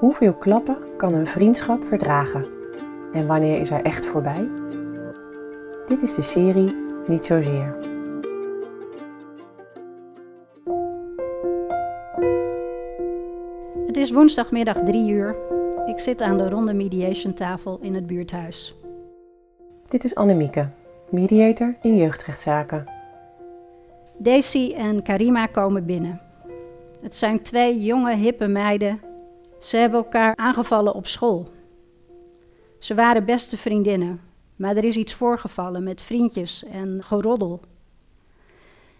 Hoeveel klappen kan een vriendschap verdragen? En wanneer is hij echt voorbij? Dit is de serie Niet Zozeer. Het is woensdagmiddag 3 uur. Ik zit aan de ronde mediation tafel in het buurthuis. Dit is Annemieke, mediator in jeugdrechtszaken. Daisy en Karima komen binnen. Het zijn twee jonge, hippe meiden. Ze hebben elkaar aangevallen op school. Ze waren beste vriendinnen, maar er is iets voorgevallen met vriendjes en geroddel.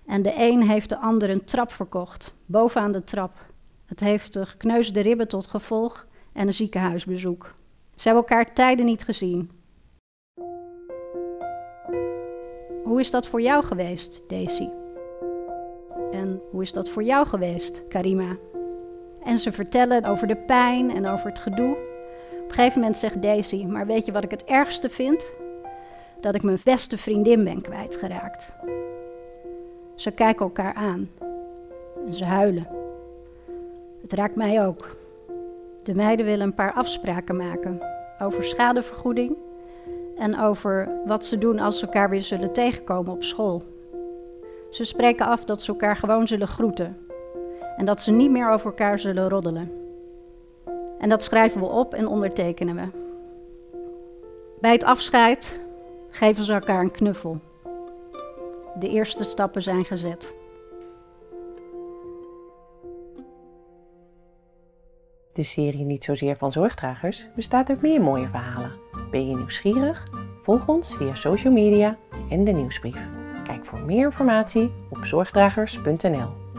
En de een heeft de ander een trap verkocht, bovenaan de trap. Het heeft de gekneusde ribben tot gevolg en een ziekenhuisbezoek. Ze hebben elkaar tijden niet gezien. Hoe is dat voor jou geweest, Daisy? En hoe is dat voor jou geweest, Karima? En ze vertellen over de pijn en over het gedoe. Op een gegeven moment zegt Daisy: Maar weet je wat ik het ergste vind? Dat ik mijn beste vriendin ben kwijtgeraakt. Ze kijken elkaar aan en ze huilen. Het raakt mij ook. De meiden willen een paar afspraken maken over schadevergoeding en over wat ze doen als ze elkaar weer zullen tegenkomen op school. Ze spreken af dat ze elkaar gewoon zullen groeten en dat ze niet meer over elkaar zullen roddelen. En dat schrijven we op en ondertekenen we. Bij het afscheid geven ze elkaar een knuffel. De eerste stappen zijn gezet. De serie Niet Zozeer van Zorgdragers bestaat uit meer mooie verhalen. Ben je nieuwsgierig? Volg ons via social media en de nieuwsbrief. Kijk voor meer informatie op zorgdragers.nl.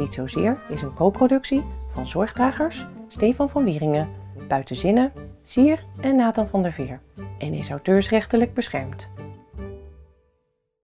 Niet Zozeer is een co-productie van Zorgdragers, Stefan van Wieringen, Buitenzinnen, Sier en Nathan van der Veer en is auteursrechtelijk beschermd.